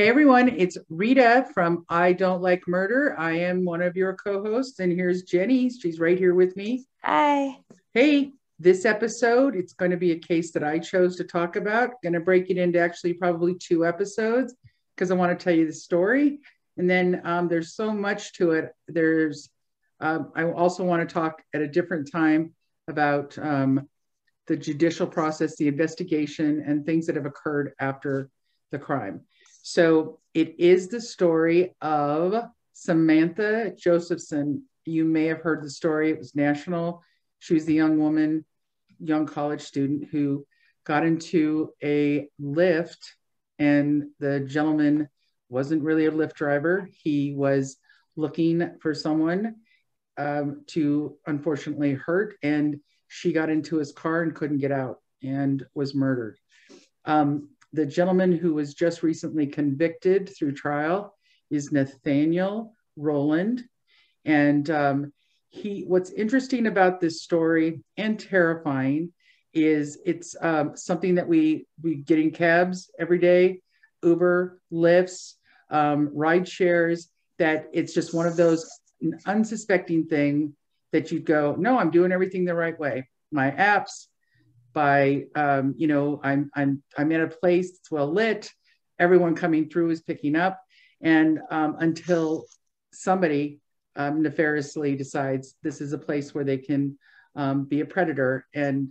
Hey everyone, it's Rita from I Don't Like Murder. I am one of your co hosts, and here's Jenny. She's right here with me. Hi. Hey, this episode, it's going to be a case that I chose to talk about. Going to break it into actually probably two episodes because I want to tell you the story. And then um, there's so much to it. There's, um, I also want to talk at a different time about um, the judicial process, the investigation, and things that have occurred after the crime. So it is the story of Samantha Josephson. You may have heard the story, it was national. She was the young woman, young college student who got into a Lyft, and the gentleman wasn't really a Lyft driver. He was looking for someone um, to unfortunately hurt, and she got into his car and couldn't get out and was murdered. Um, the gentleman who was just recently convicted through trial is Nathaniel Rowland. And um, he, what's interesting about this story and terrifying is it's um, something that we we get in cabs every day, Uber, Lyfts, um, ride shares. That it's just one of those unsuspecting thing that you go, no, I'm doing everything the right way. My apps, by um, you know I'm I'm I'm in a place that's well lit, everyone coming through is picking up, and um, until somebody um, nefariously decides this is a place where they can um, be a predator and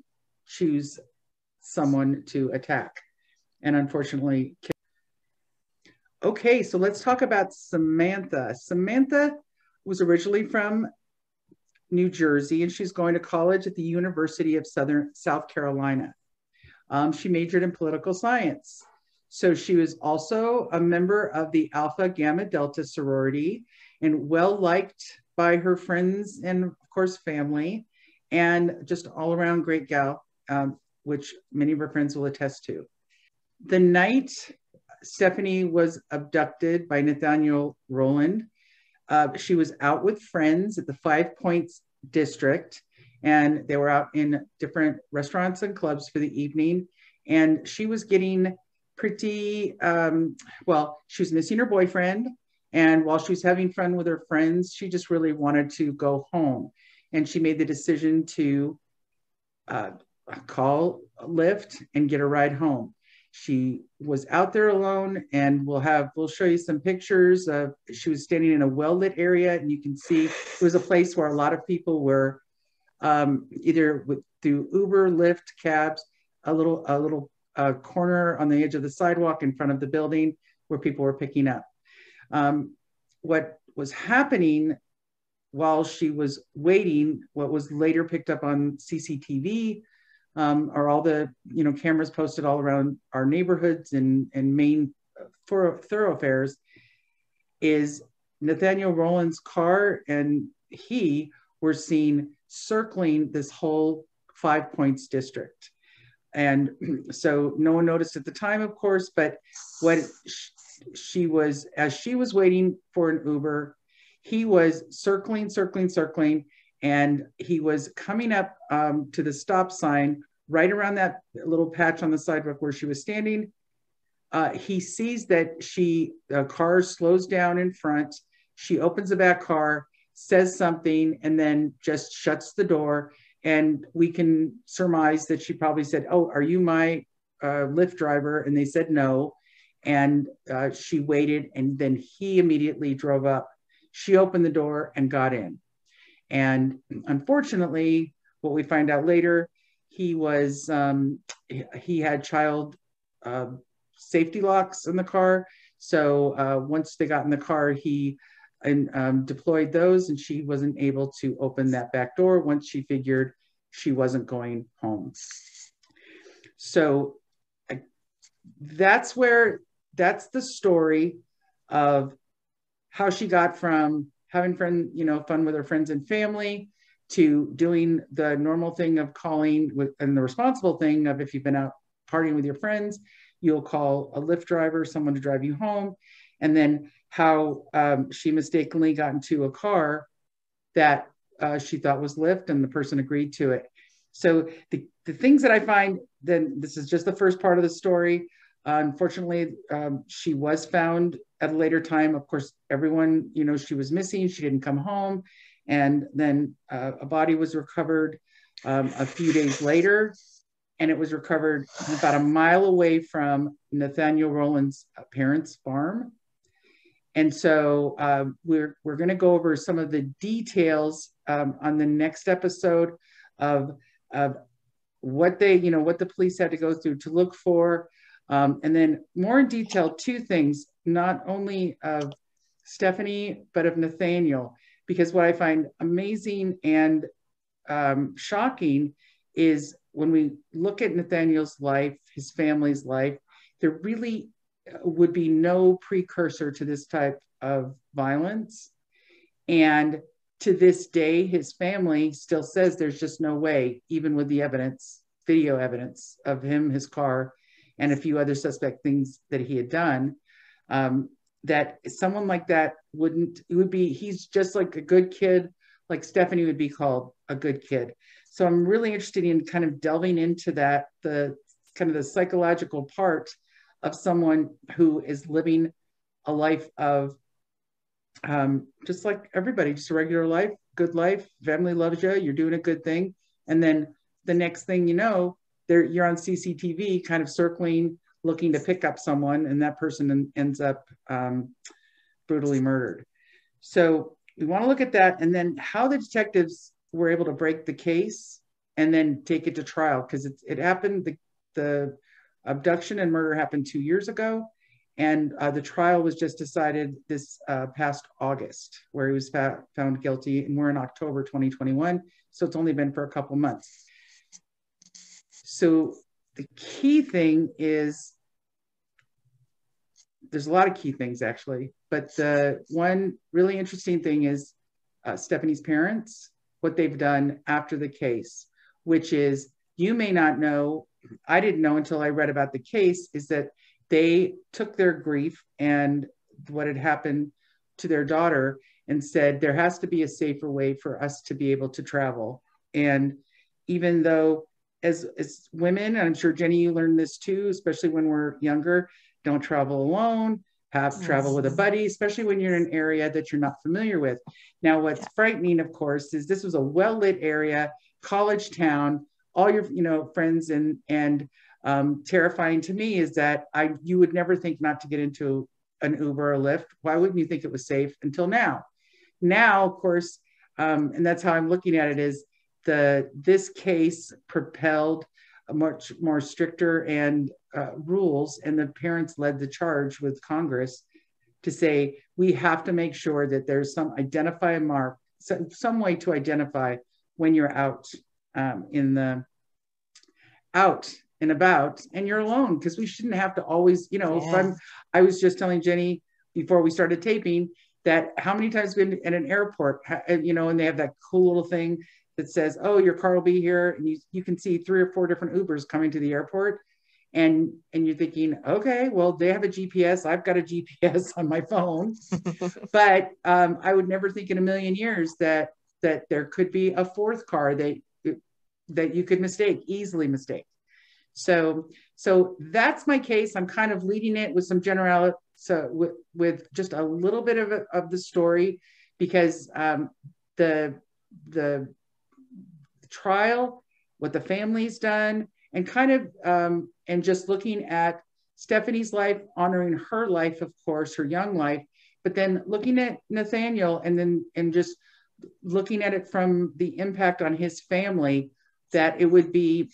choose someone to attack, and unfortunately. Okay, so let's talk about Samantha. Samantha was originally from New Jersey, and she's going to college at the University of Southern South Carolina. Um, she majored in political science. So she was also a member of the Alpha Gamma Delta sorority and well liked by her friends and, of course, family, and just all around great gal, um, which many of her friends will attest to. The night Stephanie was abducted by Nathaniel Rowland, uh, she was out with friends at the Five Points district, and they were out in different restaurants and clubs for the evening. And she was getting pretty um, well. She was missing her boyfriend, and while she was having fun with her friends, she just really wanted to go home. And she made the decision to uh, call Lyft and get a ride home she was out there alone and we'll have we'll show you some pictures of she was standing in a well-lit area and you can see it was a place where a lot of people were um, either with through uber lyft cabs a little a little uh, corner on the edge of the sidewalk in front of the building where people were picking up. Um, what was happening while she was waiting what was later picked up on cctv um, are all the you know cameras posted all around our neighborhoods and and main thoroughfares is Nathaniel Rowland's car and he were seen circling this whole Five Points district. And so no one noticed at the time, of course, but what she was, as she was waiting for an Uber, he was circling, circling, circling, and he was coming up um, to the stop sign right around that little patch on the sidewalk where she was standing. Uh, he sees that she a car slows down in front. She opens the back car, says something, and then just shuts the door. And we can surmise that she probably said, "Oh, are you my uh, Lyft driver?" And they said no. And uh, she waited, and then he immediately drove up. She opened the door and got in. And unfortunately, what we find out later he was um, he had child uh, safety locks in the car. So uh, once they got in the car, he and um, deployed those, and she wasn't able to open that back door once she figured she wasn't going home. So I, that's where that's the story of how she got from having friend you know fun with her friends and family to doing the normal thing of calling with, and the responsible thing of if you've been out partying with your friends, you'll call a Lyft driver, someone to drive you home. And then how um, she mistakenly got into a car that uh, she thought was Lyft and the person agreed to it. So the, the things that I find, then this is just the first part of the story. Unfortunately, um, she was found at a later time. Of course, everyone, you know, she was missing. She didn't come home. And then uh, a body was recovered um, a few days later. And it was recovered about a mile away from Nathaniel Rowland's parents' farm. And so uh, we're, we're going to go over some of the details um, on the next episode of, of what they, you know, what the police had to go through to look for. Um, and then more in detail, two things, not only of Stephanie, but of Nathaniel, because what I find amazing and um, shocking is when we look at Nathaniel's life, his family's life, there really would be no precursor to this type of violence. And to this day, his family still says there's just no way, even with the evidence, video evidence of him, his car, and a few other suspect things that he had done, um, that someone like that wouldn't, it would be, he's just like a good kid, like Stephanie would be called a good kid. So I'm really interested in kind of delving into that, the kind of the psychological part of someone who is living a life of um, just like everybody, just a regular life, good life, family loves you, you're doing a good thing. And then the next thing you know, you're on CCTV kind of circling, looking to pick up someone, and that person ends up um, brutally murdered. So we want to look at that and then how the detectives were able to break the case and then take it to trial because it, it happened, the, the abduction and murder happened two years ago. And uh, the trial was just decided this uh, past August, where he was found guilty. And we're in October 2021. So it's only been for a couple months. So the key thing is there's a lot of key things actually, but the one really interesting thing is uh, Stephanie's parents, what they've done after the case, which is you may not know I didn't know until I read about the case is that they took their grief and what had happened to their daughter and said there has to be a safer way for us to be able to travel. And even though as as women, and I'm sure Jenny, you learned this too, especially when we're younger, don't travel alone, have yes. travel with a buddy, especially when you're in an area that you're not familiar with. Now, what's yeah. frightening, of course, is this was a well-lit area, college town all your you know friends and and um, terrifying to me is that I you would never think not to get into an Uber or Lyft. Why wouldn't you think it was safe until now? Now, of course, um, and that's how I'm looking at it is the this case propelled a much more stricter and uh, rules, and the parents led the charge with Congress to say we have to make sure that there's some identify mark, some, some way to identify when you're out um, in the out and about and you're alone because we shouldn't have to always you know if i'm i was just telling jenny before we started taping that how many times been at an airport you know and they have that cool little thing that says oh your car will be here and you, you can see three or four different ubers coming to the airport and and you're thinking okay well they have a gps i've got a gps on my phone but um, i would never think in a million years that that there could be a fourth car that that you could mistake, easily mistake. So, so that's my case. I'm kind of leading it with some general, so with, with just a little bit of, of the story, because um, the the trial, what the family's done, and kind of um, and just looking at Stephanie's life, honoring her life, of course, her young life, but then looking at Nathaniel, and then and just looking at it from the impact on his family that it would be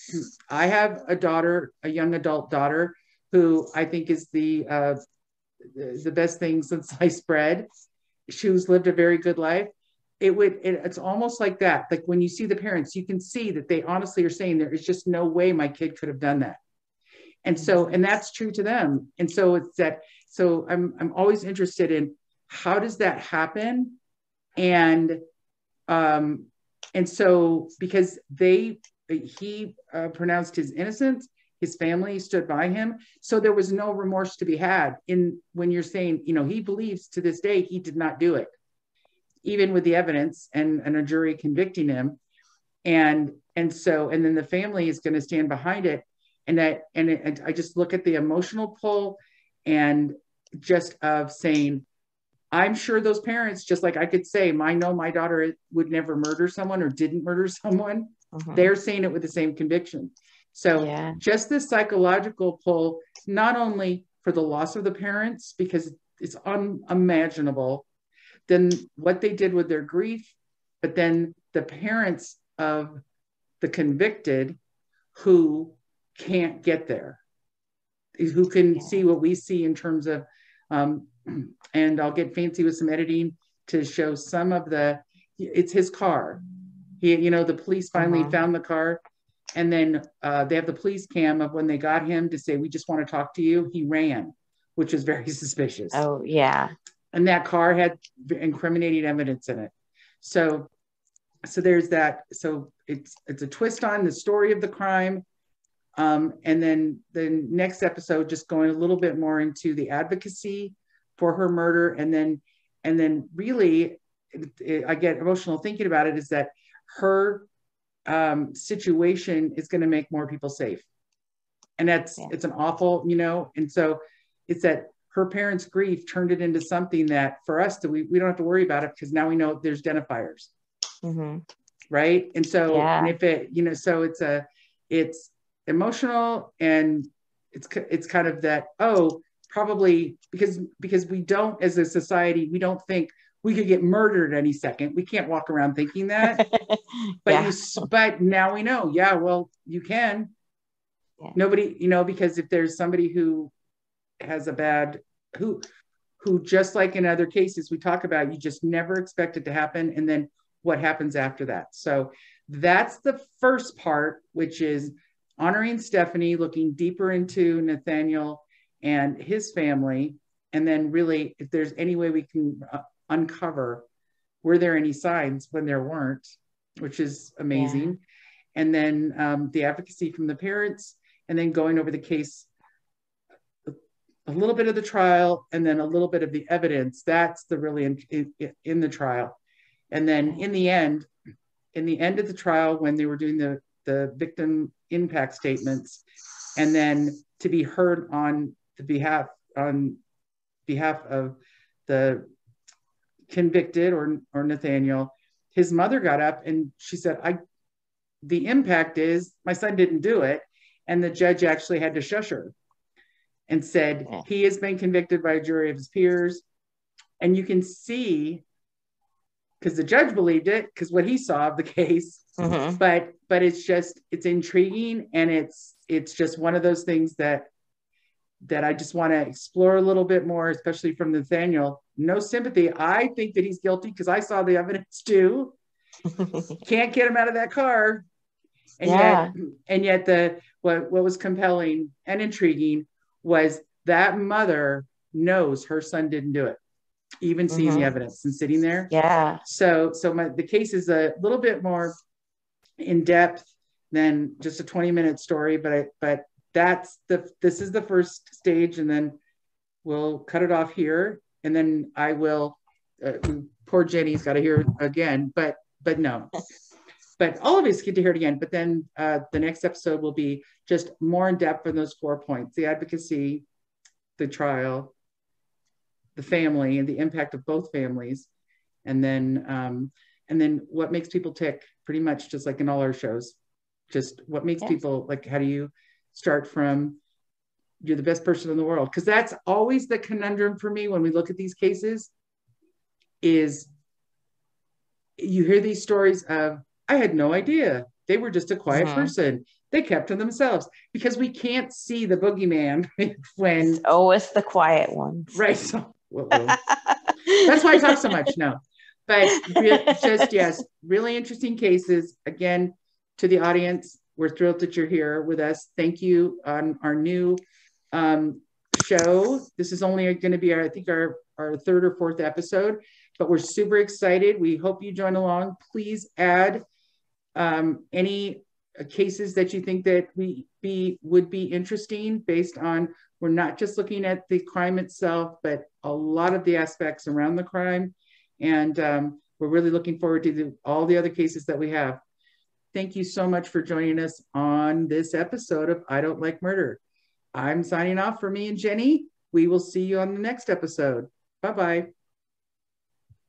i have a daughter a young adult daughter who i think is the uh, the best thing since sliced bread. She's lived a very good life it would it, it's almost like that like when you see the parents you can see that they honestly are saying there is just no way my kid could have done that. And so and that's true to them. And so it's that so i'm i'm always interested in how does that happen? And um and so, because they, he uh, pronounced his innocence, his family stood by him. So there was no remorse to be had in when you're saying, you know, he believes to this day he did not do it, even with the evidence and, and a jury convicting him. And and so, and then the family is going to stand behind it. and that and it, I just look at the emotional pull and just of saying I'm sure those parents, just like I could say, I know my daughter would never murder someone or didn't murder someone. Mm-hmm. They're saying it with the same conviction. So yeah. just this psychological pull, not only for the loss of the parents, because it's unimaginable, then what they did with their grief, but then the parents of the convicted who can't get there, who can see what we see in terms of, um, and I'll get fancy with some editing to show some of the, it's his car. He, you know, the police finally uh-huh. found the car and then uh, they have the police cam of when they got him to say, we just want to talk to you. He ran, which was very suspicious. Oh, yeah. And that car had incriminating evidence in it. So, so there's that. So it's, it's a twist on the story of the crime um, and then the next episode, just going a little bit more into the advocacy for her murder, and then and then really, it, it, I get emotional thinking about it. Is that her um, situation is going to make more people safe, and that's yeah. it's an awful, you know, and so it's that her parents' grief turned it into something that for us that we, we don't have to worry about it because now we know there's identifiers. Mm-hmm. Right. And so yeah. and if it, you know, so it's a it's emotional and it's it's kind of that oh probably because because we don't as a society we don't think we could get murdered any second we can't walk around thinking that but yeah. you but now we know yeah well you can yeah. nobody you know because if there's somebody who has a bad who who just like in other cases we talk about you just never expect it to happen and then what happens after that so that's the first part which is honoring Stephanie, looking deeper into Nathaniel and his family, and then really, if there's any way we can uh, uncover, were there any signs when there weren't, which is amazing. Yeah. And then um, the advocacy from the parents, and then going over the case, a little bit of the trial, and then a little bit of the evidence. That's the really in, in, in the trial. And then in the end, in the end of the trial, when they were doing the the victim impact statements, and then to be heard on the behalf on behalf of the convicted or or Nathaniel. His mother got up and she said, "I." The impact is my son didn't do it, and the judge actually had to shush her and said he has been convicted by a jury of his peers. And you can see because the judge believed it because what he saw of the case mm-hmm. but but it's just it's intriguing and it's it's just one of those things that that i just want to explore a little bit more especially from nathaniel no sympathy i think that he's guilty because i saw the evidence too can't get him out of that car and yeah. yet and yet the what what was compelling and intriguing was that mother knows her son didn't do it even seeing mm-hmm. the evidence and sitting there. Yeah. So so my the case is a little bit more in depth than just a 20 minute story, but I but that's the this is the first stage and then we'll cut it off here and then I will uh, poor Jenny's got to hear again, but but no. but all of us get to hear it again. But then uh, the next episode will be just more in depth on those four points: the advocacy, the trial, the family and the impact of both families and then um, and then what makes people tick pretty much just like in all our shows just what makes yes. people like how do you start from you're the best person in the world because that's always the conundrum for me when we look at these cases is you hear these stories of i had no idea they were just a quiet mm-hmm. person they kept to themselves because we can't see the boogeyman when oh it's the quiet ones right so that's why I talk so much. No, but just yes, really interesting cases. Again, to the audience, we're thrilled that you're here with us. Thank you on our new um, show. This is only going to be, our, I think, our our third or fourth episode, but we're super excited. We hope you join along. Please add um, any cases that you think that we be would be interesting based on we're not just looking at the crime itself, but a lot of the aspects around the crime. And um, we're really looking forward to the, all the other cases that we have. thank you so much for joining us on this episode of I Don't Like Murder. I'm signing off for me and Jenny. We will see you on the next episode. Bye bye.